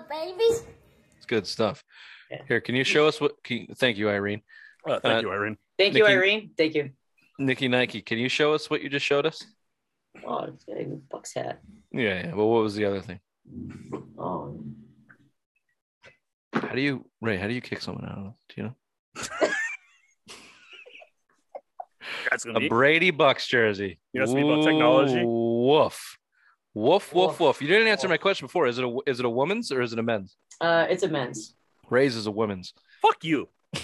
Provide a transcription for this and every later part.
little babies. It's good stuff. Yeah. Here, can you show us what? Can you, thank you, Irene. Uh, thank Uh, you, Irene. Thank you, Nykki- Irene. Thank you. Nykki Nike, can you show us what you just showed us? Oh, it's a Bucs hat. Yeah, yeah. Well, what was the other thing? Oh, How do you, Ray? How do you kick someone out? Do you know? That's gonna A be. Brady Bucs jersey. You asked me about technology? Woof. Woof, woof, Woof. woof. You didn't answer my question before. Is it a is it a woman's or is it a men's? uh, it's a men's. Rays is a woman's. Fuck you.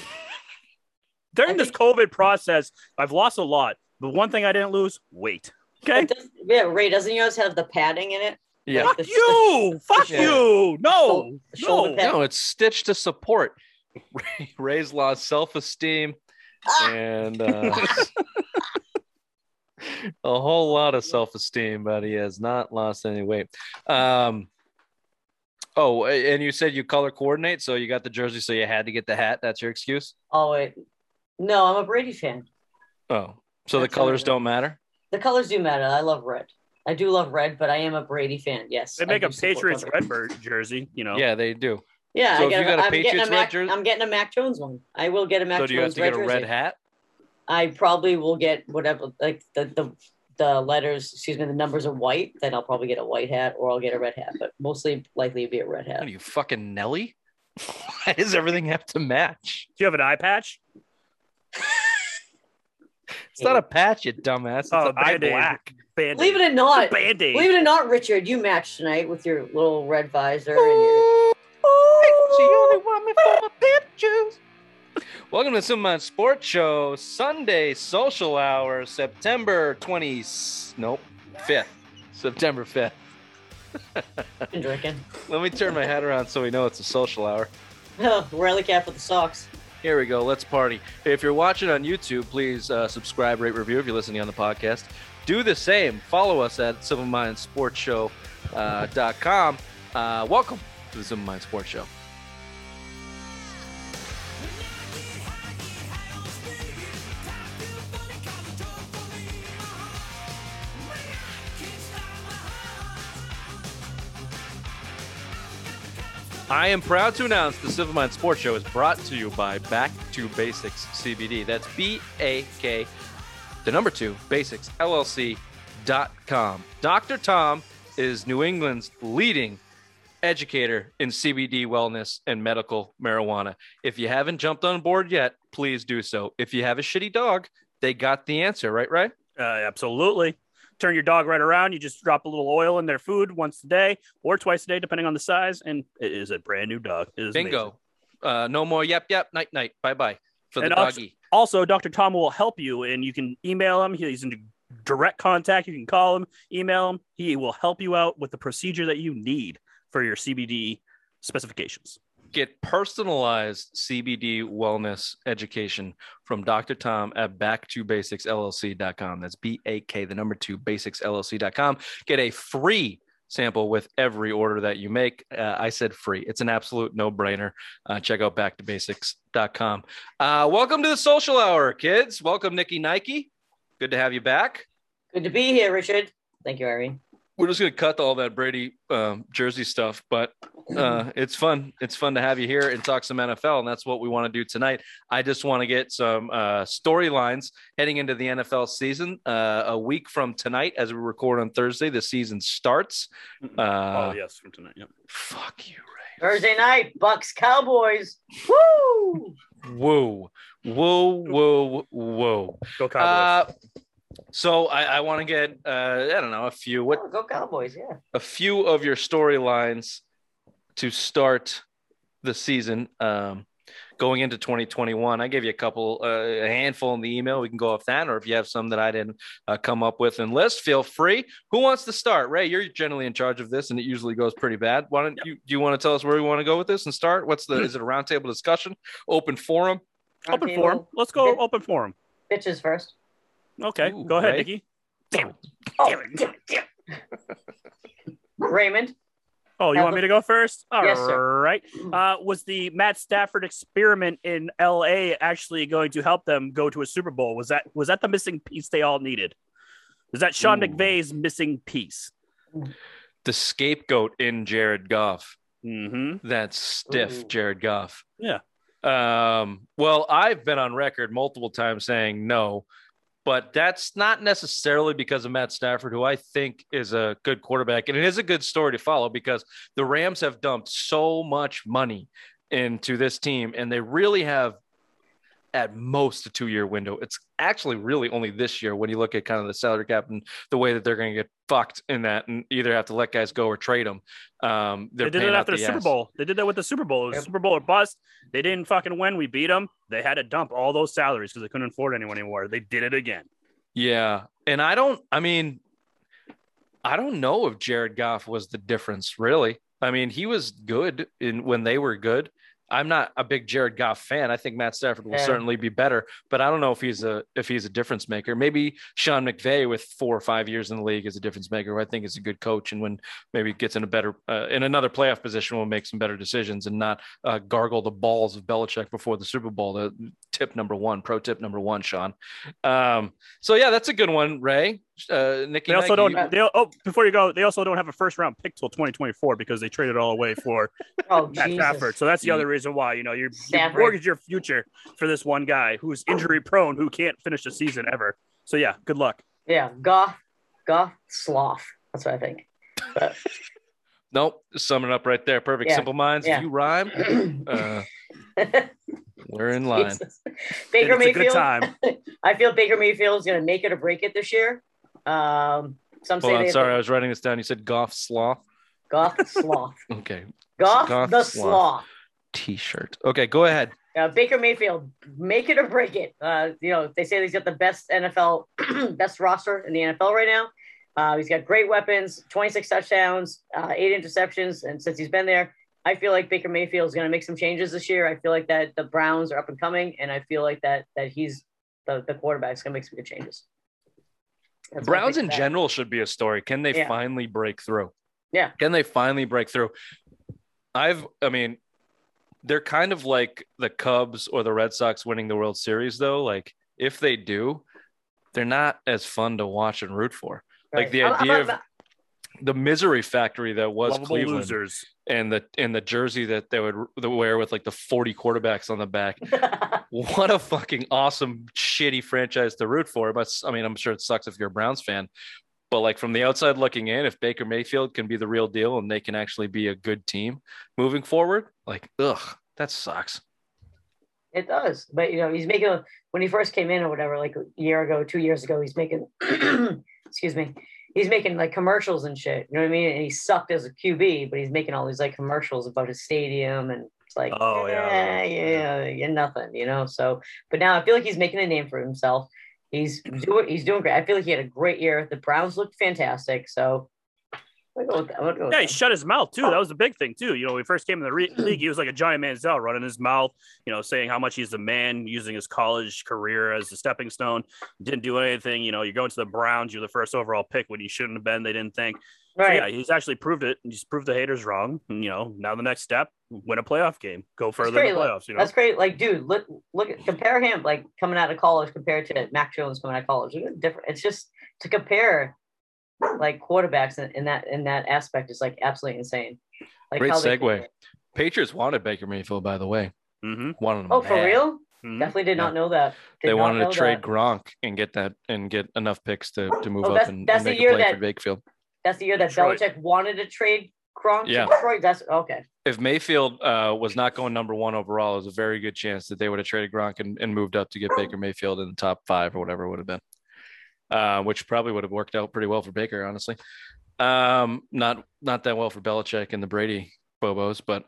During I this COVID process, I've lost a lot. But one thing I didn't lose weight. Okay. Does, yeah, Ray, doesn't yours have the padding in it? Yeah. Like Fuck the- you. Fuck Yeah. you. No. The No. No, it's stitched to support. Ray, Ray's lost self-esteem Ah! and uh, a whole lot of self-esteem, but he has not lost any weight. Um, oh, and you said you color coordinate, so you got the jersey, so you had to get the hat. That's your excuse. Oh wait, no, I'm a Brady fan. Oh, so the colors don't matter. The colors do matter. I love red. I do love red, but I am a Brady fan. Yes, They make do a support Patriots colors. Redbird jersey, you know. Yeah, they do. Yeah, So I if get you got a I'm getting Patriots a red Mac, jersey- I'm getting a Mac Jones one. I will get a Mac so do you have Jones to get a red red jersey. hat? I probably will get whatever, like the the the letters. Excuse me, the numbers are white. Then I'll probably get a white hat, or I'll get a red hat. But mostly likely to be a red hat. What are you fucking Nelly? Why does everything have to match? Do you have an eye patch? It's not a patch, you dumbass. It's Oh, a eye Band-Aid. black. Band-Aid. Believe it or not, Band Aid. believe it or not, Richard, you matched tonight with your little red visor and your. She only want me for my pictures. Welcome to Simple Minds Sports Show, Sunday social hour, September 20, nope, 5th. September 5th. Been drinking. Let me turn my hat around so we know it's a social hour. Oh, Riley Cap with the socks. Here we go. Let's party. If you're watching on YouTube, please uh, subscribe, rate, review. If you're listening on the podcast, do the same. Follow us at civilmindsportshow.com. Uh, dot com. uh, welcome to the Simple Minds Sports Show. I am proud to announce the Simple Minds Sports Show is brought to you by Back to Basics CBD. That's B A K, the number two, basics, LLC.com. Dr. Tom is New England's leading educator in CBD wellness and medical marijuana. If you haven't jumped on board yet, please do so. If you have a shitty dog, they got the answer, right? Right? Uh, absolutely. Turn your dog right around. You just drop a little oil in their food once a day or twice a day, depending on the size, and it is a brand new dog. It is amazing. Bingo. Uh, no more yep, yep, night, night, bye bye for the And also- doggy. Also, Dr. Tom will help you, and you can email him. He's in direct contact. You can call him, email him. He will help you out with the procedure that you need for your CBD specifications. Get personalized CBD wellness education from Dr. Tom at back2basicsllc.com. That's B A K, the number two, basicsllc.com. Get a free sample with every order that you make. Uh, I said free. It's an absolute no brainer. Uh, check out back2basics.com. Uh, welcome to the social hour, kids. Welcome, Nykki Nike. Good to have you back. Good to be here, Richard. Thank you, Irene. We're just going to cut all that Brady um, jersey stuff, but uh, it's fun. It's fun to have you here and talk some NFL, and that's what we want to do tonight. I just want to get some uh, storylines heading into the NFL season. Uh, a week from tonight, as we record on Thursday, the season starts. Uh, oh, yes, from tonight. Yep. Fuck you, Ray. Thursday night, Bucs Cowboys. Woo! Ray. Whoa, whoa, whoa, whoa. Go Cowboys. So I, I want to get uh, I don't know a few what Oh, go Cowboys, yeah. a few of your storylines to start the season um, going into 2021. I gave you a couple, uh, a handful in the email. We can go off that, or if you have some that I didn't uh, come up with and list, feel free. Who wants to start? Ray, you're generally in charge of this, and it usually goes pretty bad. Why don't you? Do you want to tell us where we want to go with this and start? What's the? is it a roundtable discussion? Open forum? open Roundtable. forum. Let's go Okay. open forum. Bitches first. Okay, Ooh, go ahead, Ray. Nykki. Oh, damn it, damn it, damn it. Raymond. Oh, you Have want a- me to go first? All right. Yes, sir. Uh, was the Matt Stafford experiment in LA actually going to help them go to a Super Bowl? Was that was that the missing piece they all needed? Is that Sean Ooh. McVay's missing piece? The scapegoat in Jared Goff Mm-hmm. that stiff Ooh. Jared Goff. Yeah. Um, well, I've been on record multiple times saying no, but that's not necessarily because of Matt Stafford, who I think is a good quarterback. And it is a good story to follow because the Rams have dumped so much money into this team, and they really have at most a two year window. It's actually really only this year when you look at kind of the salary cap and the way that they're going to get fucked in that and either have to let guys go or trade them. Um, They did it after the, Super ass. Bowl. They did that with the Super Bowl. It was Yep. Super Bowl or bust. They didn't fucking win. We beat them. They had to dump all those salaries because they couldn't afford anyone anymore. They did it again. Yeah. And I don't, I mean, I don't know if Jared Goff was the difference, really. I mean, he was good in when they were good. I'm not a big Jared Goff fan. I think Matt Stafford will Yeah. certainly be better, but I don't know if he's a if he's a difference maker. Maybe Sean McVay with four or five years in the league is a difference maker. Who I think is a good coach, and when maybe gets in a better uh, in another playoff position, will make some better decisions and not uh, gargle the balls of Belichick before the Super Bowl. The tip number one, pro tip number one, Sean. Um, so yeah, that's a good one, Ray. Uh, Nykki, They also Nike, don't. They, oh, before you go, they also don't have a first round pick till 2024 because they traded all away for Oh, Matt Jesus. Stafford. So that's the other reason why you know you're, you mortgage your future for this one guy who's injury prone who can't finish a season ever. So yeah, good luck. Yeah, Goff, Goff, sloth. That's what I think. But, Nope, summing up right there. Perfect. Yeah. Simple minds. Yeah. If you rhyme, uh, we're in line. Jesus. Baker it's a good Mayfield. time. I feel Baker Mayfield is going to make it or break it this year. Um, some say on, sorry, I was writing this down. You said Goth sloth. Goff sloth. Okay, Goth, Goff the sloth. sloth. T-shirt. Okay, go ahead. Uh, Baker Mayfield, make it or break it. Uh, you know, they say he's got the best NFL, best roster in the NFL right now. Uh, he's got great weapons, 26 touchdowns, uh, eight interceptions, and since he's been there, I feel like Baker Mayfield is going to make some changes this year. I feel like that the Browns are up and coming, and I feel like that that he's the the quarterback's going to make some good changes. That's Browns in that. general should be a story. Can they Yeah. finally break through? Yeah. Can they finally break through? I've, I mean, they're kind of like the Cubs or the Red Sox winning the World Series, though. Like, if they do, they're not as fun to watch and root for. Like Right. the I'm- I'm idea of the misery factory that was Lovable Cleveland losers. and the and the jersey that they would wear with like the 40 quarterbacks on the back. what a fucking awesome shitty franchise to root for. But I mean, I'm sure it sucks if you're a Browns fan. But like from the outside looking in, if Baker Mayfield can be the real deal and they can actually be a good team moving forward, like ugh, that sucks. It does, but you know, he's making a, when he first came in or whatever, like a year ago, two years ago, he's making, excuse me, he's making like commercials and shit. You know what I mean? And he sucked as a QB, but he's making all these like commercials about his stadium, and it's like, Oh, yeah. yeah, yeah, nothing, you know. So, but now I feel like he's making a name for himself. He's doing, he's doing great. I feel like he had a great year. The Browns looked fantastic. So, Yeah, he shut his mouth too. That was the big thing too. You know, when he first came in the re- league, he was like a Johnny Manziel, running his mouth. You know, saying how much he's a man, using his college career as a stepping stone. Didn't do anything. You know, you're going to the Browns. You're the first overall pick when you shouldn't have been. They didn't think. So, right. yeah, he's actually proved it. He's proved the haters wrong. And, you know, now the next step, win a playoff game, go further in the playoffs. You know, That's great. Like, dude, look, look, at- compare him like coming out of college compared to Mac Jones coming out of college. The Different. It's just to compare like quarterbacks in, in that in that aspect is like absolutely insane. Like Great how they- segue. Patriots wanted Baker Mayfield, by the way. hmm Wanted him Oh, for bad. real? Mhm. Definitely did Yeah. not know that. Did They wanted to trade that. Gronk and get that and get enough picks to, to move Oh, up that's- and, that's and the year a play that- for Bakefield. That's the year that Detroit. Belichick wanted to trade Gronk Yeah. to Detroit. That's okay. if Mayfield uh, was not going number one overall, it was a very good chance that they would have traded Gronk and, and moved up to get Baker Mayfield in the top five or whatever it would have been, uh, which probably would have worked out pretty well for Baker, honestly. Um, not not that well for Belichick and the Brady Bobos, but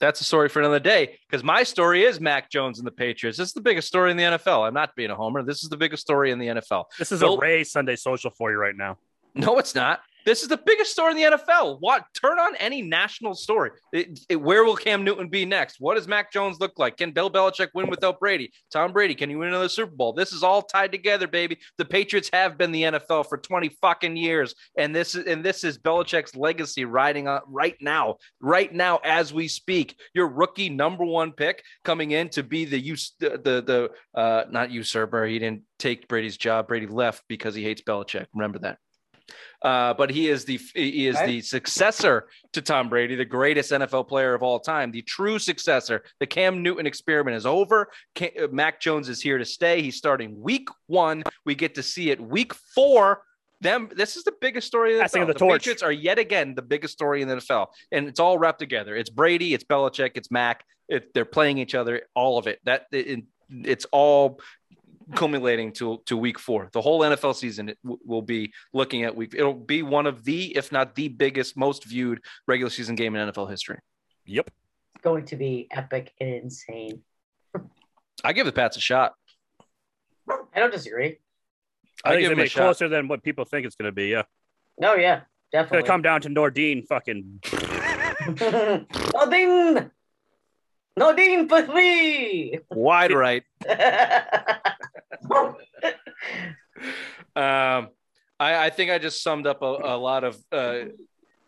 that's a story for another day. Because my story is Mac Jones and the Patriots. This is the biggest story in the NFL. I'm not being a homer. This is the biggest story in the NFL. This is Bill- a Ray Sunday social for you right now. No, it's not. This is the biggest story in the NFL. What? Turn on any national story. It- it- where will Cam Newton be next? What does Mac Jones look like? Can Bill Belichick win without Brady? Tom Brady, can you win another Super Bowl? This is all tied together, baby. The Patriots have been the NFL for 20 fucking years, and this is and this is Belichick's legacy riding on right now, right now as we speak. Your rookie number one pick coming in to be the use the the, the uh not usurper. He didn't take Brady's job. Brady left because he hates Belichick. Remember that. Uh, but he is the he is the successor to Tom Brady, the greatest NFL player of all time, the true successor. The Cam Newton experiment is over. Ca- uh, Mac Jones is here to stay. He's starting week one. We get to see it week four. Them. This is the biggest story of the Passing NFL. of the torch. Patriots are yet again the biggest story in the NFL, and it's all wrapped together. It's Brady, it's Belichick, it's Mac. It, they're playing each other. All of it. That it, it's all culminating to to week four. The whole NFL season it w- will be looking at week. It'll be one of the, if not the biggest, most viewed regular season game in NFL history. Yep. It's going to be epic and insane. I give the Pats a shot. I don't disagree. I, I think give it's gonna a be shot. closer than what people think it's gonna be. Yeah. No, yeah, It's gonna definitely. come down to Nordine fucking Nodine! Nodine for three! Wide right. Um, I, I think I just summed up a, a lot of uh,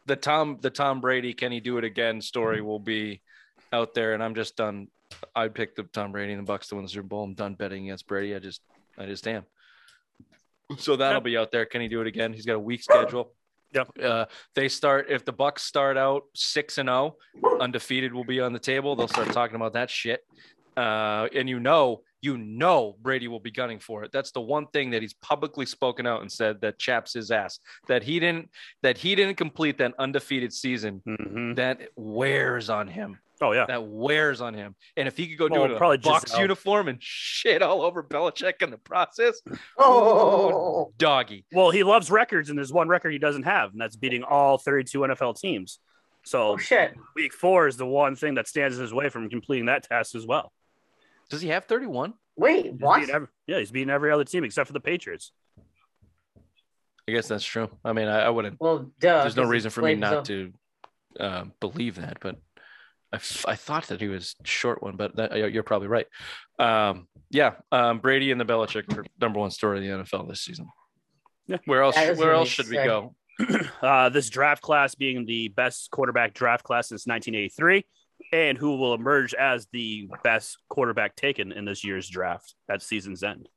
the Tom the Tom Brady can he do it again story will be out there, and I'm just done. I picked the Tom Brady and the Bucs to win the Super Bowl. I'm done betting against Brady. I just I just am. So that'll be out there. Can he do it again? He's got a weak schedule. Yep. Uh, they start if the Bucs start out six and zero, undefeated will be on the table. They'll start talking about that shit. Uh, and you know, you know, Brady will be gunning for it. That's the one thing that he's publicly spoken out and said that chaps his ass. That he didn't that he didn't complete that undefeated season. Mhm. That wears on him. Oh yeah. That wears on him. And if he could go do Well, it in probably a Bucs Gisele. uniform and shit all over Belichick in the process, oh, doggy. Well, he loves records, and there's one record he doesn't have, and that's beating all 32 NFL teams. So oh shit! week four is the one thing that stands in his way from completing that task as well. Does he have 31? Wait, He's what? beating every- yeah, he's beating every other team except for the Patriots. I guess that's true. I mean, I, I wouldn't Well, duh. there's no reason for me not himself- to uh, believe that, but I, f- I thought that he was short one, but that, you're probably right. Um, yeah, um, Brady and the Belichick are number one story in the NFL this season. Yeah. Where else? Where really else should we go? Uh, this draft class being the best quarterback draft class since 1983, and who will emerge as the best quarterback taken in this year's draft at season's end.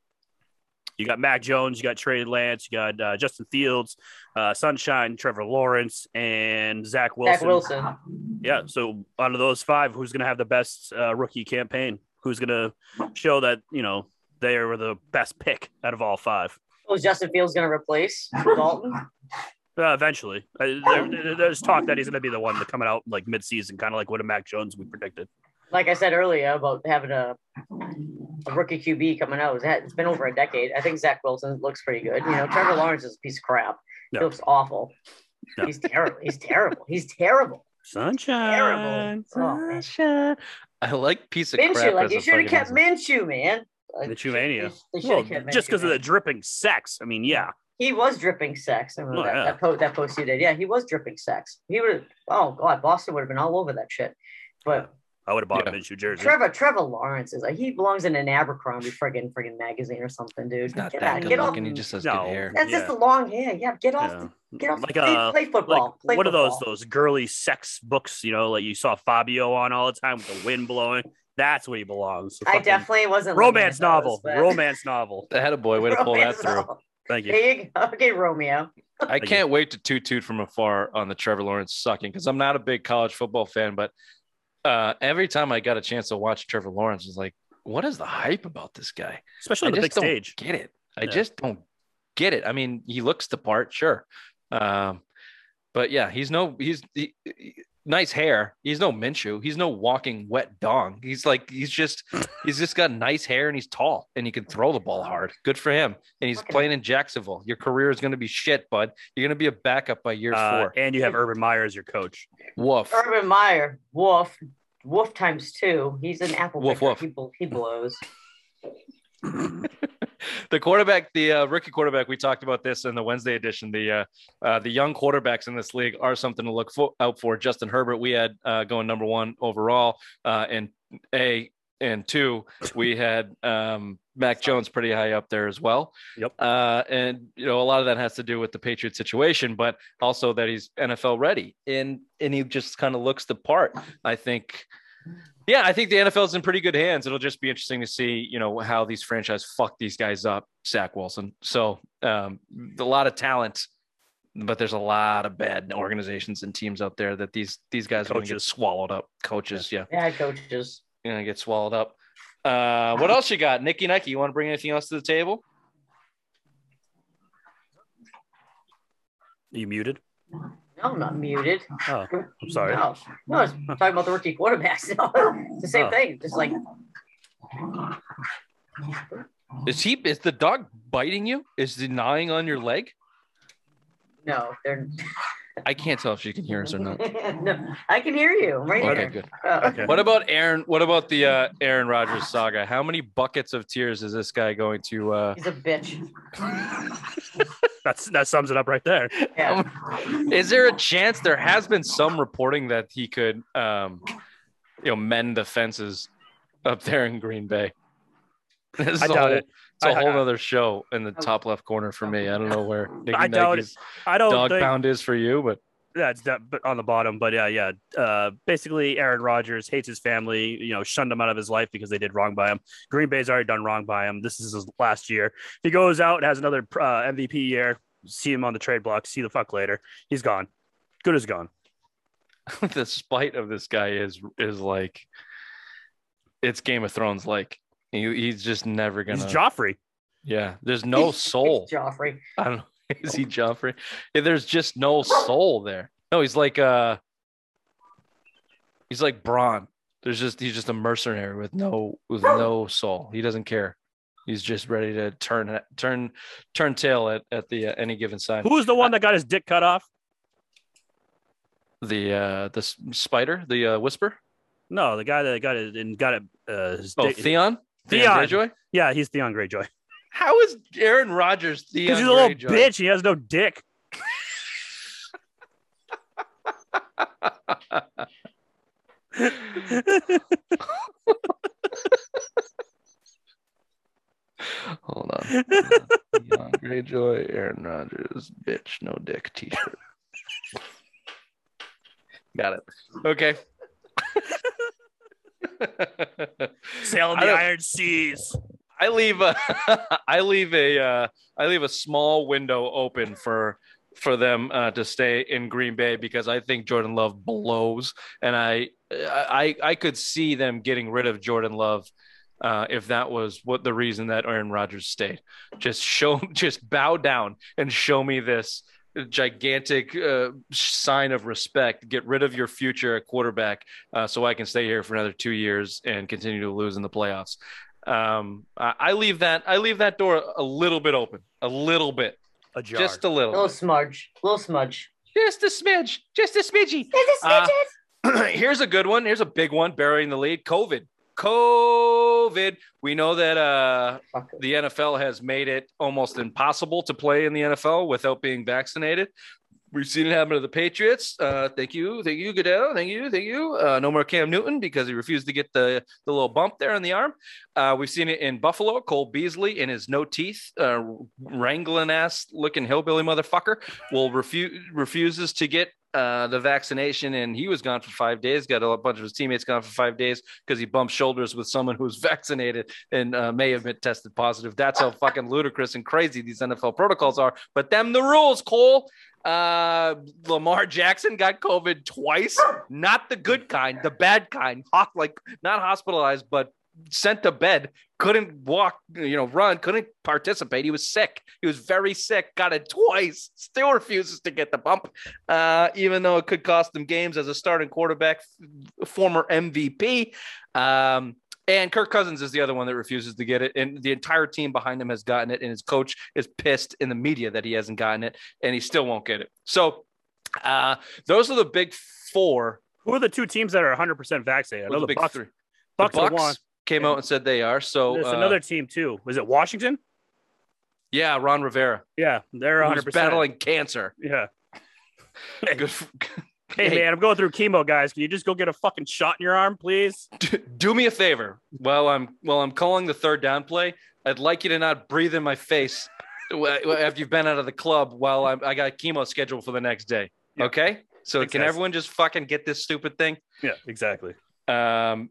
You got Mac Jones, you got Trey Lance, you got uh, Justin Fields, uh, Sunshine, Trevor Lawrence, and Zach Wilson. Zach Wilson. Yeah. So out of those five, who's going to have the best uh, rookie campaign? Who's going to show that you know they were the best pick out of all five? Was Justin Fields going to replace Dalton? Uh, eventually, uh, there, there- there's talk that he's going to be the one to coming out like mid-season, kind of like what a Mac Jones we predicted. Like I said earlier about having a, a rookie QB coming out, it's been over a decade. I think Zach Wilson looks pretty good. You know, Trevor Lawrence is a piece of crap. No. He looks awful. No. He's terrible. He's terrible. He's terrible. Sunshine, Oh, man. Sunshine. I like piece of crap. Minshew, like as you should have kept Minshew, man. Like, the Chumania. They, they Well, just because of the dripping sex. I mean, yeah. He was dripping sex. I remember Oh, that, yeah. that, post, that post you did. Yeah, he was dripping sex. He would have, oh, God, Boston would have been all over that shit. But I would have bought Yeah. a Minshew jersey. Trevor, Trevor Lawrence is like, he belongs in an Abercrombie friggin' friggin' magazine or something, dude. He's not get that out, good get off. He just has No. good hair. That's Yeah. just the long hair. Yeah, get off. Yeah. The, get off. Like, play, uh, play football. Like play what are those those girly sex books? You know, like you saw Fabio on all the time with the wind blowing. That's where he belongs. The I definitely wasn't. romance at those, novel. but- Romance novel. I had a boy. Way to pull that through. novel. Thank you. There you go. Okay, Romeo. I you. can't wait to toot toot from afar on the Trevor Lawrence sucking because I'm not a big college football fan, but uh, every time I got a chance to watch Trevor Lawrence, it's like, what is the hype about this guy? Especially I on the big just don't stage. get it. I Yeah. just don't get it. I mean, he looks the part, sure, um, but yeah, he's no he's he, he- nice hair. He's no Minshew. He's no walking wet dong. He's like he's just he's just got nice hair and he's tall and he can throw the ball hard. Good for him. And he's Fucking- playing in Jacksonville. Your career is going to be shit, bud. You're going to be a backup by year Uh, four. and you have Urban Meyer as your coach. Woof. Urban Meyer, Wolf, Wolf times two. He's an apple Woof, picker. woof. He, he blows. the quarterback, the uh, rookie quarterback, we talked about this in the Wednesday edition. The uh, uh, the young quarterbacks in this league are something to look fo- out for. Justin Herbert, we had uh, going number one overall, uh, and a and two, we had um, Mac Jones pretty high up there as well. Yep. Uh, and you know a lot of that has to do with the Patriot situation, but also that he's NFL ready, and and he just kind of looks the part. I think. Yeah, I think the NFL is in pretty good hands. It'll just be interesting to see, you know, how these franchise fuck these guys up, Zach Wilson. So um, a lot of talent but there's a lot of bad organizations and teams out there that these these guys are going to get swallowed up. Coaches, yeah, Yeah, coaches. going to get swallowed up. Uh, what else you got, Nykki? Nike, you want to bring anything else to the table? Are You muted? No, I'm not muted. Oh, I'm sorry. No, no, I was talking about the rookie quarterbacks. it's the same Oh. thing. Just like Is he? Is the dog biting you? Is he gnawing on your leg? no, they're. I can't tell if she can hear us or not. no, I can hear you. I'm right Okay, here. good. Uh, Okay. What about Aaron? What about the uh, Aaron Rodgers saga? How many buckets of tears is this guy going to? Uh, He's a bitch. That's that sums it up right there. Yeah. is there a chance? There has been some reporting that he could, um, you know, mend the fences up there in Green Bay. This is I a doubt whole, it. It's a I- whole I- other show in the top left corner for me. I don't know where Nykki I doubt Nike's I don't dog think pound is for you, but that's that but on the bottom. But yeah, yeah. Uh, basically, Aaron Rodgers hates his family. You know, shunned him out of his life because they did wrong by him. Green Bay's already done wrong by him. This is his last year. If he goes out and has another uh, MVP year, see him on the trade block. See the fuck later. He's gone. Good as gone. the spite of this guy is is like it's Game of Thrones like. He, he's just never gonna. He's Joffrey. yeah, there's no soul. Joffrey. I don't know. Is he Joffrey? There's just no soul there. No, he's like uh he's like Bronn. There's just he's just a mercenary with no with no soul. He doesn't care. He's just ready to turn turn turn tail at at the uh, any given sign. Who's the one that got his dick cut off? The uh the spider, the uh, whisper. No, the guy that got it and got it. Uh, his Oh, dick- Theon. Theon. Greyjoy? Yeah, he's Theon Greyjoy. How is Aaron Rodgers Theon? Because he's a little Greyjoy? bitch. He has no dick. Hold on. Theon Greyjoy, Aaron Rodgers, bitch, no dick t-shirt. Got it. Okay. Sailing the iron seas. I leave a I leave a uh, I leave a small window open for for them uh, to stay in Green Bay because I think Jordan Love blows, and I I I could see them getting rid of Jordan Love uh, if that was what the reason that Aaron Rodgers stayed. Just show, just bow down and show me this gigantic uh, sign of respect. Get rid of your future quarterback uh, so I can stay here for another two years and continue to lose in the playoffs. Um, I, I leave that I leave that door a little bit open, a little bit, Ajar. just a little, Little smudge. Little smudge. just a smidge, just a smidgy. Uh, here's a good one. Here's a big one. Burying the lead. COVID. COVID. We know that uh, the NFL has made it almost impossible to play in the NFL without being vaccinated. We've seen it happen to the Patriots. Uh, thank you, thank you, Goodell. Thank you, thank you. Uh, no more Cam Newton because he refused to get the, the little bump there on the arm. Uh, we've seen it in Buffalo. Cole Beasley in his no teeth, uh, wrangling ass looking hillbilly motherfucker will refuse refuses to get uh, the vaccination, and he was gone for five days. Got a bunch of his teammates gone for five days because he bumped shoulders with someone who was vaccinated and uh, may have been tested positive. That's how fucking ludicrous and crazy these NFL protocols are. But them the rules, Cole. Uh, Lamar Jackson got COVID twice, not the good kind, the bad kind. Like not hospitalized, but sent to bed. Couldn't walk, you know, run. Couldn't participate. He was sick. He was very sick. Got it twice. Still refuses to get the bump, uh, even though it could cost him games as a starting quarterback, former MVP. Um, and Kirk Cousins is the other one that refuses to get it. And the entire team behind him has gotten it. And his coach is pissed in the media that he hasn't gotten it and he still won't get it. So uh, those are the big four. Who are the two teams that are 100% vaccinated? I know the the, big Bucs, three. Bucs, the Bucs one. Came out and said they are. So There's uh, another team too. Was it Washington? yeah, Ron Rivera. Yeah, they're who's 100%. battling cancer. Yeah. Good. f- Hey, man, I'm going through chemo, guys. Can you just go get a fucking shot in your arm, please? do, do me a favor while I'm while I'm calling the third down play. I'd like you to not breathe in my face after you've been out of the club while I'm, I got chemo scheduled for the next day. Yeah. Okay, so Makes can everyone just fucking get this stupid thing? Yeah, exactly. Um,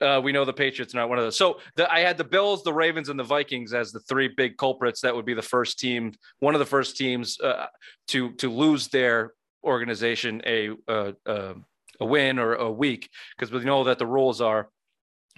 Uh, we know the Patriots are not one of those. So the, I had the Bills, the Ravens, and the Vikings as the three big culprits. That would be the first team, one of the first teams uh, to to lose their organization a uh, uh, a win or a week because we know that the rules are.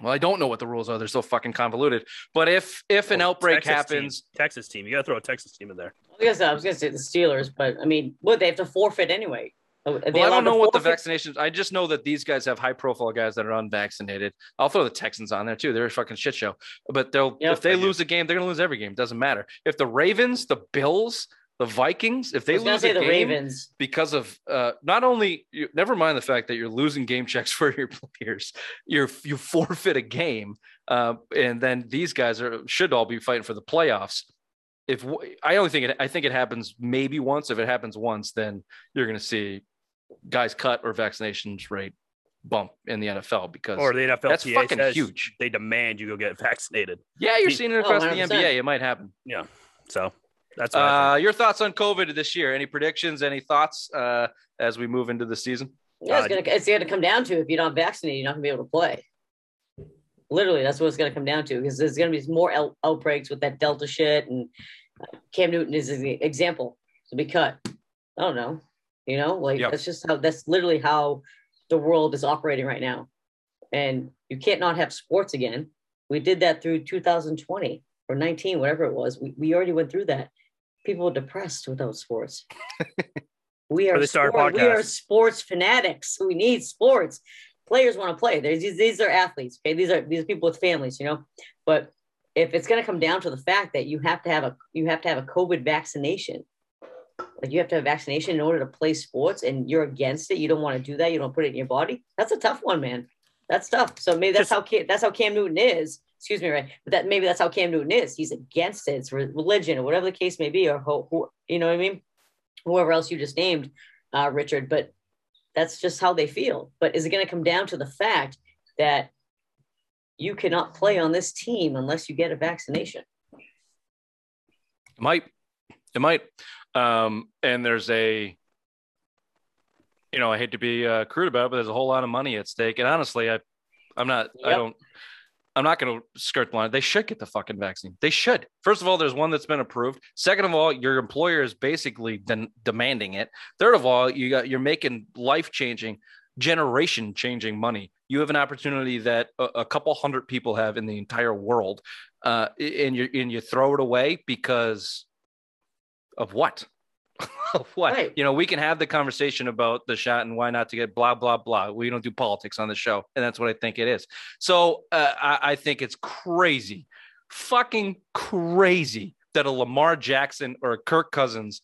Well, I don't know what the rules are. They're so fucking convoluted. But if if an Oh, outbreak Texas happens, team. Texas team, you got to throw a Texas team in there. I guess I was gonna say the Steelers, but I mean, would they have to forfeit anyway? Are they well, I don't know what the vaccinations. I just know that these guys have high profile guys that are unvaccinated. I'll throw the Texans on there too. They're a fucking shit show. But they'll Yep. if they Thank you. lose a game, they're gonna lose every game. Doesn't matter. If the Ravens, the Bills, the Vikings, if they lose a the game Ravens. because of uh, not only you, never mind the fact that you're losing game checks for your players, you're you forfeit a game, uh, and then these guys are should all be fighting for the playoffs. If I only think it, I think it happens maybe once. If it happens once, then you're going to see guys cut or vaccinations rate bump in the NFL because Or the NFL that's fucking says huge. They demand you go get vaccinated. yeah, you're seeing it Oh, across the NBA. It might happen. Yeah. So that's what Uh, your thoughts on COVID this year? Any predictions? Any thoughts uh, as we move into the season? Yeah, it's gonna it's gonna come down to if you're not vaccinated, you're not gonna be able to play. Literally, that's what it's gonna come down to because there's gonna be more out- outbreaks with that Delta shit, and Cam Newton is an example to be cut. I don't know, you know, like Yep. that's just how that's literally how the world is operating right now, and you can't not have sports again. We did that through 2020 or 19, whatever it was. We, we already went through that. People are depressed without sports. we are sport- we are sports fanatics. We need sports. Players want to play. These, these are athletes. Okay, these are these are people with families. You know, but if it's going to come down to the fact that you have to have a you have to have a COVID vaccination, like you have to have vaccination in order to play sports, and you're against it, you don't want to do that. You don't put it in your body. That's a tough one, man. That's tough. So maybe that's how Cam, that's how Cam Newton is. Excuse me, right? But that maybe that's how Cam Newton is. He's against it. It's religion or whatever the case may be, or who, who you know what I mean. Whoever else you just named, uh, Richard. But that's just how they feel. But is it going to come down to the fact that you cannot play on this team unless you get a vaccination? It might. It might. Um, and there's a, you know, I hate to be uh, crude about, it, but there's a whole lot of money at stake. And honestly, I, I'm not. I don't. I'm not going to skirt the line. They should get the fucking vaccine. They should. First of all, there's one that's been approved. Second of all, your employer is basically den- demanding it. Third of all, you got you're making life changing, generation changing money. You have an opportunity that a, a couple hundred people have in the entire world, uh, and you and you throw it away because of what? of what? Right. You know, we can have the conversation about the shot and why not to get blah blah blah. We don't do politics on the show, and that's what I think it is. So uh, I, I think it's crazy, fucking crazy that a Lamar Jackson or a Kirk Cousins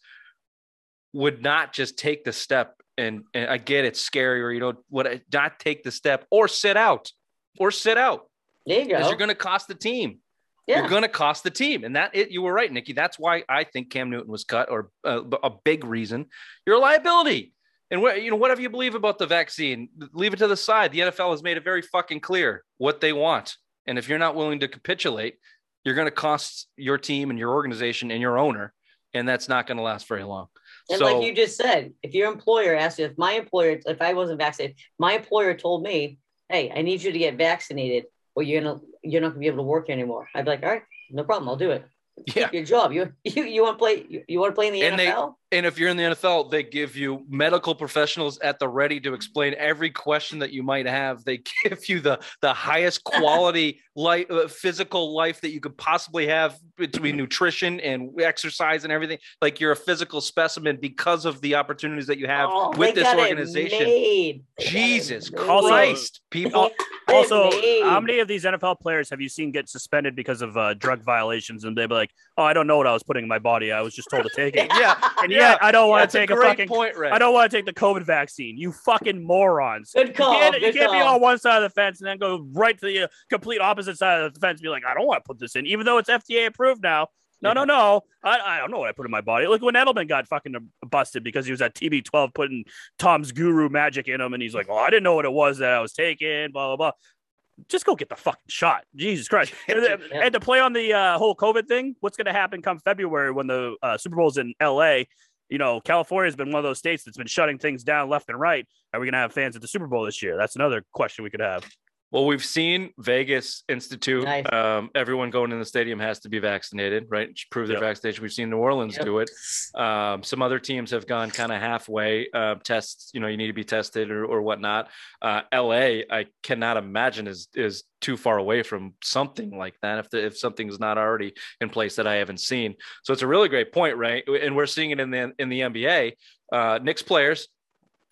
would not just take the step. And, and I get it's scary, or you know, what not take the step or sit out, or sit out There you because go. you're going to cost the team yeah. you're going to cost the team. And that it, you were right, Nykki. That's why I think Cam Newton was cut, or uh, a big reason. You're a liability. And what you know, whatever you believe about the vaccine, leave it to the side. The NFL has made it very fucking clear what they want. And if you're not willing to capitulate, you're going to cost your team and your organization and your owner, and that's not going to last very long. And so like you just said, if your employer asked you, if my employer, if I wasn't vaccinated, my employer told me, "Hey, I need you to get vaccinated, or you're gonna, you're not gonna be able to work anymore." I'd be like, "All right, no problem, I'll do it." yeah. Keep your job. You, you, you want to play? You, you want to play in the And NFL? And if you're in the NFL, they give you medical professionals at the ready to explain every question that you might have. They give you the the highest quality life, uh, physical life that you could possibly have between nutrition and exercise and everything. Like you're a physical specimen because of the opportunities that you have Oh, with this organization. made. They got it Jesus made. Also- Christ, people! Also, how many of these NFL players have you seen get suspended because of uh, drug violations? And they'd be like, "Oh, I don't know what I was putting in my body. I was just told to take it." Yeah, And yeah, yet, I don't want to take a a, fucking. point, Ray. I don't want to take the COVID vaccine. You fucking morons. Good You can't, you can't be on one side of the fence and then go right to the uh, complete opposite side of the fence and be like, I don't want to put this in, even though it's FDA approved now. No, no, no. I, I don't know what I put in my body. Look when Edelman got fucking busted because he was at TB12 putting Tom's guru magic in him. And he's like, oh, I didn't know what it was that I was taking, blah, blah, blah. Just go get the fucking shot. Jesus Christ. and, and to play on the uh, whole COVID thing, what's going to happen come February when the uh, Super Bowl's in LA? You know, California has been one of those states that's been shutting things down left and right. Are we going to have fans at the Super Bowl this year? That's another question we could have. Well, we've seen Vegas institute. Nice. Um, everyone going in the stadium has to be vaccinated, right? Prove their Yep. vaccination. We've seen New Orleans Yep. do it. Um, some other teams have gone kind of halfway. Uh, tests, you know, you need to be tested or, or whatnot. Uh, LA, I cannot imagine is is too far away from something like that. If the, if something's not already in place that I haven't seen, so it's a really great point, right? And we're seeing it in the in the NBA. Uh, Knicks players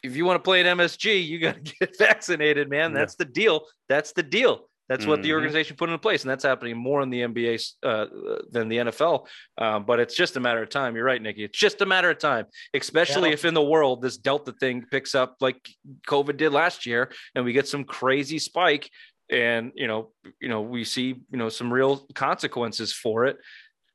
if you want to play at MSG, you got to get vaccinated, man. Yeah. That's the deal. That's the deal. That's what the Mhm. organization put into place, and that's happening more in the NBA uh, than the NFL. Um, but it's just a matter of time. You're right, Nykki. It's just a matter of time, especially Yeah. if in the world this Delta thing picks up like COVID did last year, and we get some crazy spike, and you know, you know, we see you know some real consequences for it.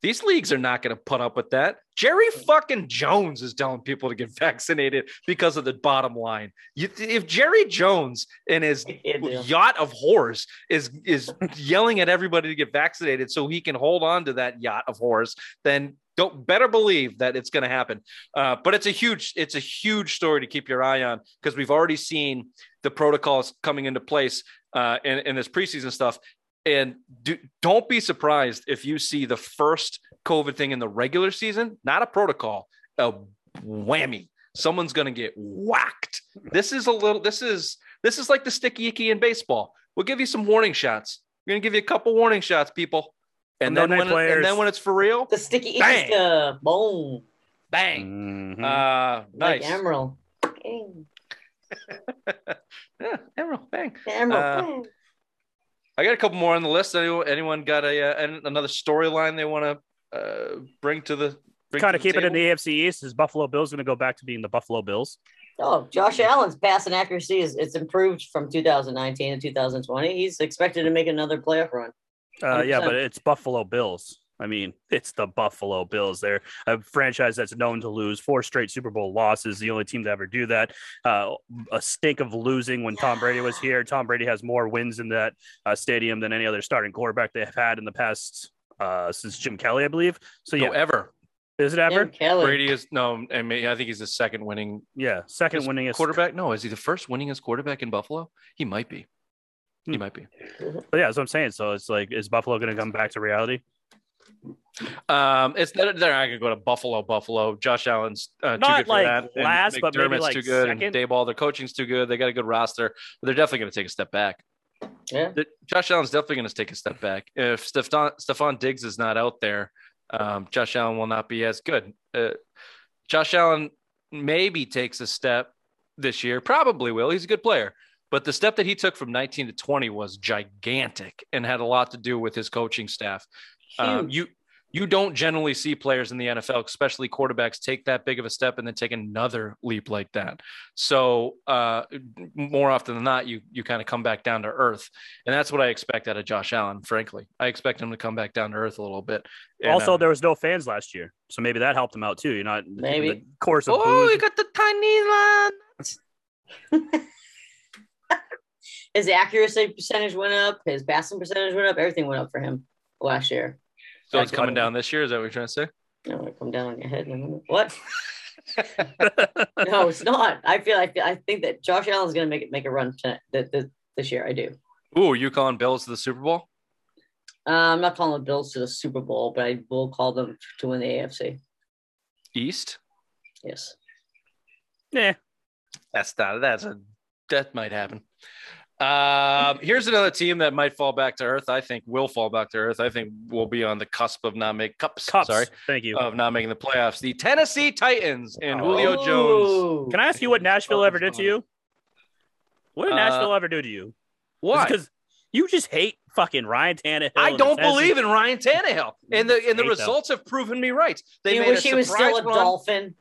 These leagues are not going to put up with that. Jerry fucking Jones is telling people to get vaccinated because of the bottom line. You, if Jerry Jones and his yacht of whores is is yelling at everybody to get vaccinated so he can hold on to that yacht of whores, then don't better believe that it's going to happen. Uh, but it's a huge it's a huge story to keep your eye on because we've already seen the protocols coming into place uh, in, in this preseason stuff. And do, don't be surprised if you see the first COVID thing in the regular season, not a protocol, a whammy. Someone's going to get whacked. This is a little. This is this is like the sticky icky in baseball. We'll give you some warning shots. We're going to give you a couple warning shots, people. And No then when players. and then when it's for real, The sticky icky Bang. stuff. Boom. bang. Mhm. Uh, Like nice. Emerald. Bang. yeah, Emerald, bang. Emerald. Uh, bang. I got a couple more on the list. Anyone, anyone got a uh, another storyline they want to uh, bring to the bring kind to of keep it in the AFC East. Is Buffalo Bills going to go back to being the Buffalo Bills? Oh, Josh Allen's passing accuracy is it's improved from 2019 to 2020. He's expected to make another playoff run. Uh, yeah, but it's Buffalo Bills. I mean, it's the Buffalo Bills. They're a franchise that's known to lose four straight Super Bowl losses. The only team to ever do that. Uh, a stink of losing when Tom Brady was here. Tom Brady has more wins in that uh, stadium than any other starting quarterback they have had in the past uh, since Jim Kelly, I believe. So No, ever. is it ever? Kelly. Brady is no. I mean, I think he's the second winning Yeah, second winningest quarterback. No, is he the first winningest quarterback in Buffalo? He might be. He Hmm. might be. But yeah, that's what I'm saying. So it's like, is Buffalo going to come back to reality? Um, it's they're, they're not gonna go to Buffalo. Buffalo. Josh Allen's uh, too Not good for like that. and last, but maybe McDermott's like too good. second. And Daboll, their coaching's too good. They got a good roster, but they're definitely gonna take a step back. Yeah. Josh Allen's definitely going to take a step back. If Stefon Stefon Diggs is not out there, um, Josh Allen will not be as good. Uh, Josh Allen maybe takes a step this year. Probably will. He's a good player. But the step that he took from 19 to 20 was gigantic and had a lot to do with his coaching staff. Um, you you don't generally see players in the NFL, especially quarterbacks, take that big of a step and then take another leap like that. So uh, more often than not, you you kind of come back down to earth, and that's what I expect out of Josh Allen. Frankly, I expect him to come back down to earth a little bit. And, also, uh, there was no fans last year, so maybe that helped him out too. You're not Maybe. the course of oh, booze. you got the tiny line. His accuracy percentage went up. His passing percentage went up. Everything went up for him last year. So it's coming down this year. Is that what you're trying to say? No, I come down on your head. in a minute. What? No, it's not. I feel. I feel. I think that Josh Allen's going to make it make a run to, th- th- this year. I do. Ooh, you calling Bills to the Super Bowl? Uh, I'm not calling the Bills to the Super Bowl, but I will call them to win the AFC. East? Yes. yeah, That's not. That's a. That might happen. Um, here's another team that might fall back to earth. I think will fall back to earth. I think we'll be on the cusp of not make cups. cups. Sorry, Thank you. of not making the playoffs. The Tennessee Titans and Oh. Julio Jones. Can I ask you what Nashville ever did to you? What did Uh, Nashville ever do to you? Why? Because you just hate fucking Ryan Tannehill. I don't believe in Ryan Tannehill, and the and the Hate them. results have proven me right. They you made wish a he was still a surprise run. Dolphin.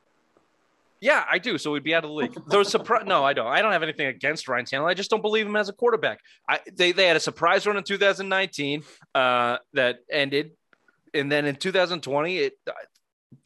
Yeah, I do. So we'd be out of the league. There was surprise. No, I don't. I don't have anything against Ryan Tannehill. I just don't believe him as a quarterback. I they they had a surprise run in 2019 uh, that ended, and then in 2020 it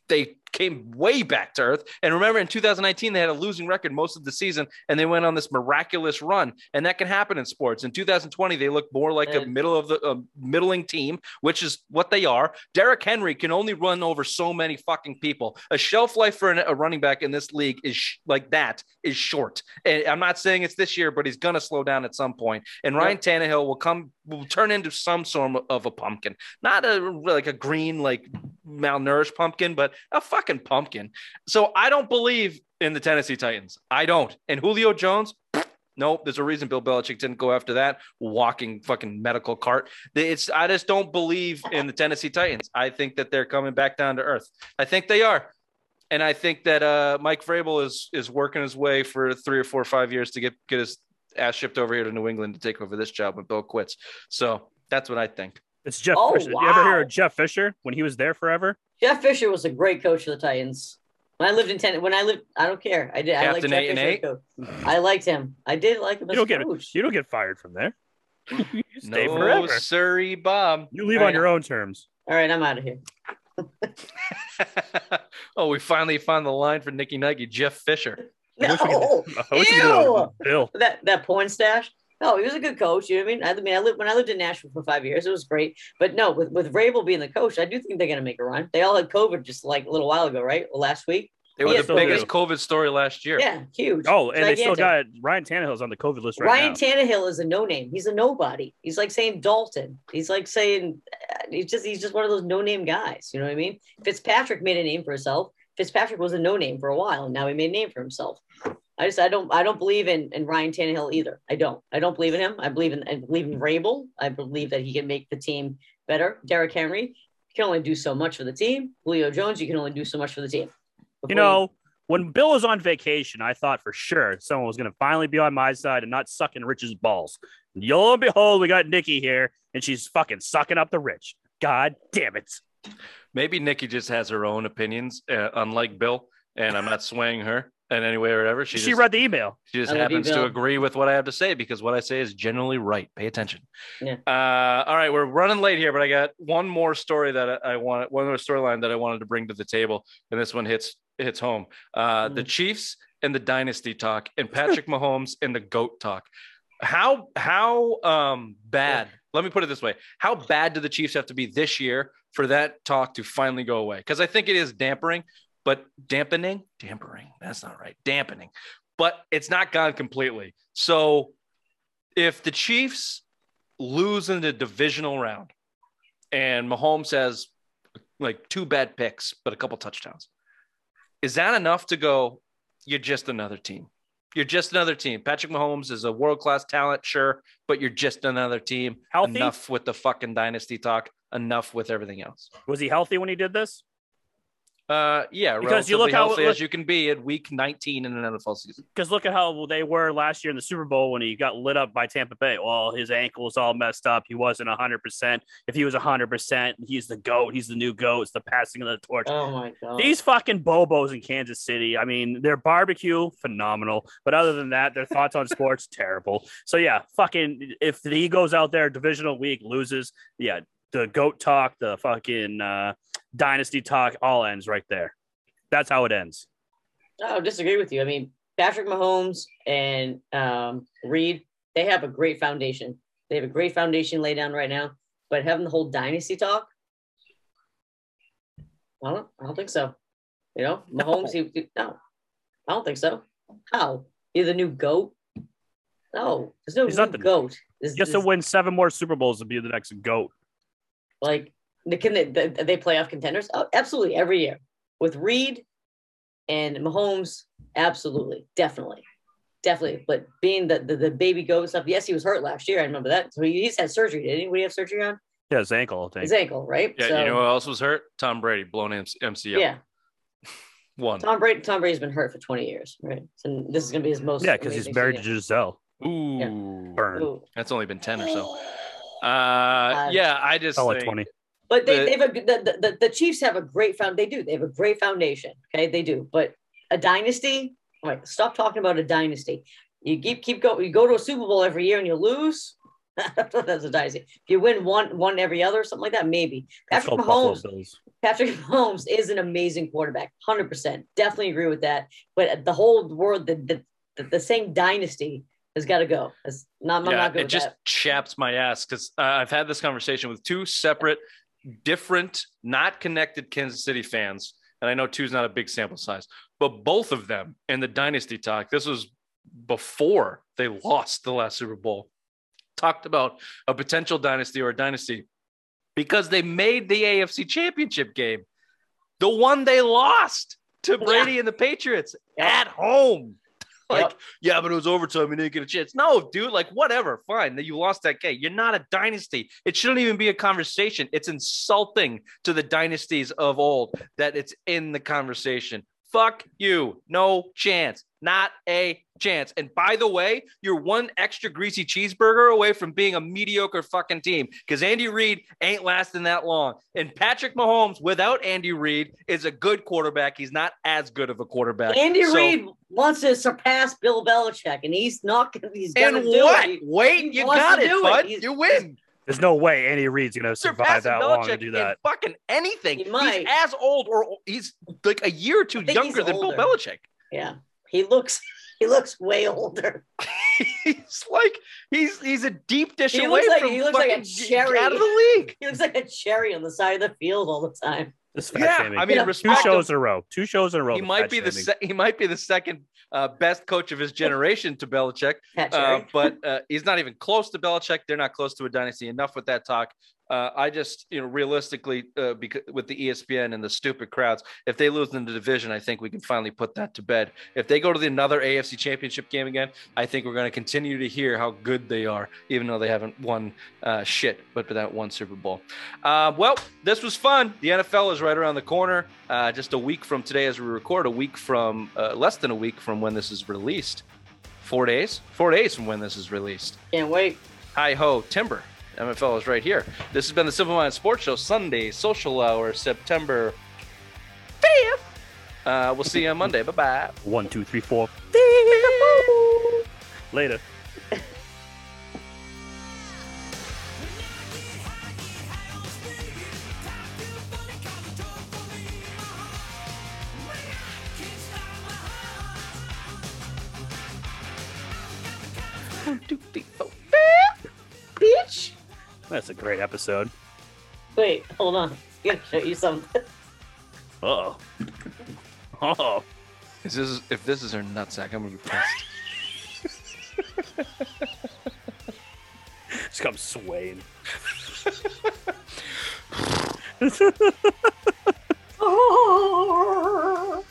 they came way back to earth. And remember, in 2019, they had a losing record most of the season, and they went on this miraculous run. And that can happen in sports. In 2020, they looked more like a middle of the uh, middling team, which is what they are. Derrick Henry can only run over so many fucking people. A shelf life for an, a running back in this league is sh- like that is short. And I'm not saying it's this year, but he's going to slow down at some point. And Ryan Tannehill will come, will turn into some sort of a pumpkin, not a like a green, like malnourished pumpkin, but a fucking pumpkin. So I don't believe in the Tennessee Titans. I don't. And Julio Jones, nope. There's a reason Bill Belichick didn't go after that walking fucking medical cart. It's I just don't believe in the Tennessee Titans. I think that they're coming back down to earth. I think they are. And I think that uh, Mike Vrabel is is working his way for three or four or five years to get get his ass shipped over here to New England to take over this job when Bill quits. So that's what I think. It's Jeff Oh, Fisher. You ever hear of Jeff Fisher when he was there forever? Jeff Fisher was a great coach for the Titans. When I lived in ten, when I lived, I don't care. I did. I liked Captain Jeff and Fisher eight? I liked him. I did like him as You don't a get coach. you don't get fired from there. You stay no, forever. sorry, Bob. You leave All on right. your own terms. All right, I'm out of here. oh, we finally found the line for Nykki Nike, Jeff Fisher. I wish we could- No, I wish we could Ew. Bill. that that porn stash. No, he was a good coach. You know what I mean? I mean, I lived when I lived in Nashville for five years. It was great. But no, with with Vrabel being the coach, I do think they're going to make a run. They all had COVID just like a little while ago, right? Last week. They were Yeah, the biggest good. COVID story last year. Yeah, huge. Oh, and they still got Ryan Tannehill's on the COVID list right Ryan now. Tannehill is a no name. He's a nobody. He's like saying Dalton. He's like saying uh, he's just he's just one of those no name guys. You know what I mean? Fitzpatrick made a name for himself. Fitzpatrick was a no name for a while, and now he made a name for himself. I just I don't I don't believe in, in Ryan Tannehill either. I don't. I don't believe in him. I believe in I believe in Vrabel. I believe that he can make the team better. Derrick Henry can only do so much for the team. Julio Jones, you can only do so much for the team. You know, when Bill was on vacation, I thought for sure someone was going to finally be on my side and not sucking Rich's balls. And lo and behold, we got Nykki here, and she's fucking sucking up the Rich. God damn it! Maybe Nykki just has her own opinions, uh, unlike Bill, and I'm not swaying her in any way or whatever. She, She, just, read the email. she just I love you, happens to agree with what I have to say because what I say is generally right. Pay attention. Yeah. Uh, all right, we're running late here, but I got one more story that I, I want, one more storyline that I wanted to bring to the table, and this one hits hits home. Uh, The Mhm. Chiefs and the dynasty talk, and Patrick Mahomes and the goat talk. How how um bad? Let me put it this way: How bad do the Chiefs have to be this year for that talk to finally go away? Because I think it is dampering, but dampening, dampering. That's not right. Dampening, but it's not gone completely. So if the Chiefs lose in the divisional round, and Mahomes has like two bad picks but a couple touchdowns, is that enough to go? You're just another team. You're just another team. Patrick Mahomes is a world class talent, sure, but you're just another team. Healthy? Enough with the fucking dynasty talk. Enough with everything else. Was he healthy when he did this? Uh, yeah, Because you look how- healthy look- as you can be at week 19 in an NFL season. Because look at how they were last year in the Super Bowl when he got lit up by Tampa Bay. Well, his ankle was all messed up. He wasn't 100%. If he was 100%, he's the GOAT. He's the new GOAT. It's the passing of the torch. Oh my god. These fucking bobos in Kansas City. I mean, their barbecue phenomenal, but other than that, their thoughts on sports terrible. So yeah, fucking if he goes out there divisional week loses, yeah, the goat talk, the fucking uh, dynasty talk, all ends right there. That's how it ends. I would disagree with you. I mean, Patrick Mahomes and um, Reid, they have a great foundation. They have a great foundation laid down right now. But having the whole dynasty talk, I don't, I don't think so. You know, Mahomes, he, he- no, I don't think so. How? You're the new goat? No, there's no He's new not the- goat. There's, Just to win seven more Super Bowls to be the next goat. like, they- can they, they, they playoff contenders? Oh, absolutely, every year with Reid and Mahomes. Absolutely, definitely, definitely. But being the, the the baby goat stuff, yes, he was hurt last year. I remember that. So he, he's had surgery. Didn't he? What did he have surgery on? Yeah, his ankle. I think. His ankle, right? Yeah, so, you know who else was hurt? Tom Brady, blown MCL. yeah. One. Tom Brady. Tom Brady's been hurt for 20 years, right? So this is gonna be his most. Yeah, because he's amazing married to season. Gisele. Ooh. Burn. Ooh. That's only been 10 or so. Uh, yeah, I just Oh, like think, 20. But they, The- they've a, the, the, the Chiefs have a great found. They do. They have a great foundation. Okay, they do. But a dynasty. Right, stop talking about a dynasty. You keep keep go. You go to a Super Bowl every year and you lose. That's a dynasty. If you win one, one every other, something like that, maybe. Patrick Mahomes. Patrick Mahomes is an amazing quarterback, hundred percent. Definitely agree with that. But the whole world, the the, the, same dynasty has got to go. Not. I'm yeah, not it just that. chaps my ass because uh, I've had this conversation with two separate, different, not connected Kansas City fans, and I know two's not a big sample size, but both of them in the dynasty talk. This was before they lost the last Super Bowl. Talked about a potential dynasty or a dynasty because they made the AFC Championship game, the one they lost to Brady and the Patriots Yep. at home. Like, Yep. yeah, but it was overtime. You didn't get a chance. No, dude, like whatever. Fine. That you lost that game. You're not a dynasty. It shouldn't even be a conversation. It's insulting to the dynasties of old that it's in the conversation. Fuck you. No chance. Not a chance. And by the way, you're one extra greasy cheeseburger away from being a mediocre fucking team because Andy Reid ain't lasting that long. And Patrick Mahomes, without Andy Reid, is a good quarterback. He's not as good of a quarterback. Andy So- Reid wants to surpass Bill Belichick, and he's not. He's gonna And do what? it. He- Wait, he you got it, do it. bud. He's- You win. There's no way Andy Reid's gonna survive Surpassing that long to do that. fucking anything. He He's as old or he's like a year or two younger than. Bill Belichick. Yeah, he looks. He looks way older. he's like he's he's a deep dish He away looks like- from he looks like a fucking cherry. out of the league. He looks like a cherry on the side of the field all the time. This fat Yeah, shaming. I mean, Yeah. two respect him. shows in a row. Two shows in a row. He might fat be the se- he might be the second uh, best coach of his generation to Belichick. Uh, but uh, he's not even close to Belichick. They're not close to a dynasty. Enough with that talk. Uh, I just, you know, realistically, uh, because with the ESPN and the stupid crowds, if they lose in the division, I think we can finally put that to bed. If they go to the another AFC Championship game again, I think we're going to continue to hear how good they are, even though they haven't won uh, shit, but for that one Super Bowl. Uh, well, this was fun. The NFL is right around the corner. Uh, just a week from today, as we record, a week from uh, less than a week from when this is released. Four days? Four days from when this is released. Can't wait. Hi ho, Timber. MFL is right here. This has been the Simple Minds Sports Show, Sunday, social hour, September 5th. Uh, we'll see you on Monday. Bye bye. One, two, three, four. Later. That's a great episode. Wait, hold on. I gotta show you something. Uh oh. Oh. Is this, if this is her nutsack, I'm gonna be pissed. Just come swaying.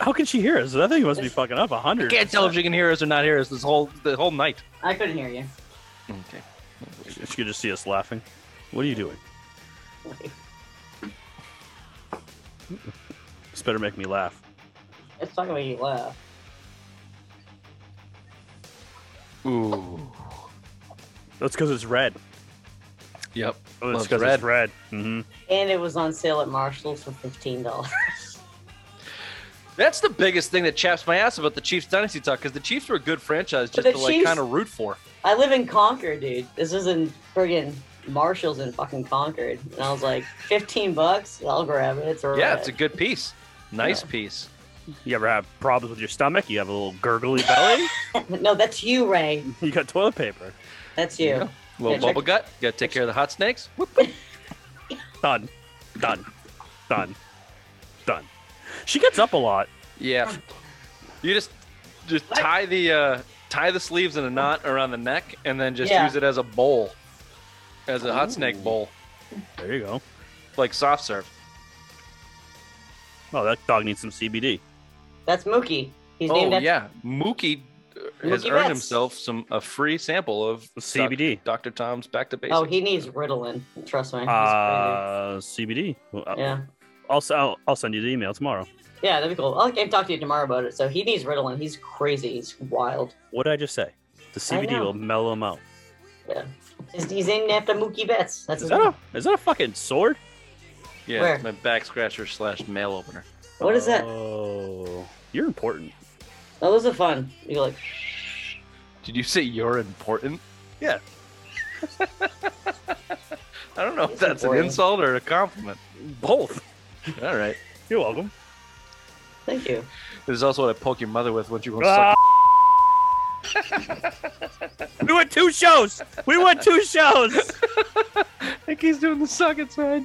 How can she hear us? I think it must be fucking up a hundred. Can't tell if she can hear us or not hear us this whole the whole night. I couldn't hear you. Okay. She could just see us laughing. What are you doing? This better make me laugh. It's not gonna make you laugh. Ooh. That's because it's red. Yep. Oh, it's Loves because red. it's red. hmm And it was on sale at Marshalls for fifteen dollars. That's the biggest thing that chaps my ass about the Chiefs dynasty talk because the Chiefs were a good franchise just the to like Chiefs- kind of root for. I live in Concord, dude. This isn't friggin' Marshalls in fucking Concord. And I was like, fifteen bucks? I'll grab it. It's a Yeah, red. it's a good piece. Nice Yeah. piece. You ever have problems with your stomach? You have a little gurgly belly? no, that's you, Ray. you got toilet paper. That's you. Yeah. little Yeah, check- bubble gut. You got to take care of the hot snakes. Whoop. Done. Done. Done. Done. She gets up a lot. Yeah. You just just tie the uh, tie the sleeves in a knot around the neck, and then just Yeah. use it as a bowl, as a hot snake bowl, There you go. like soft serve. Oh, that dog needs some CBD. That's Mookie. He's oh named after yeah, Mookie uh, has Mookie earned Betts. himself some a free sample of CBD. Dr. Tom's Back to Basics. Oh, he needs Ritalin. Trust me. He's Uh, CBD. Well, uh, yeah. I'll, I'll, I'll send you the email tomorrow. Yeah, that'd be cool. I'll I'll talk to you tomorrow about it. So he needs Ritalin. He's crazy. He's wild. What did I just say? The CBD will mellow him out. He's, he's named after Mookie Betts. That's Is his that name. a is that a fucking sword? yeah, where? my back scratcher slash mail opener. What is that? Oh, you're important. Oh, those are fun. You're like, Did you say you're important? Yeah. I don't know if This is that's an insult or a compliment. Both. All right. You're welcome. Thank you. This is also what I poke your mother with when she wants Ah. to we went two shows. We went two shows. suck. I think he's doing the suck it side.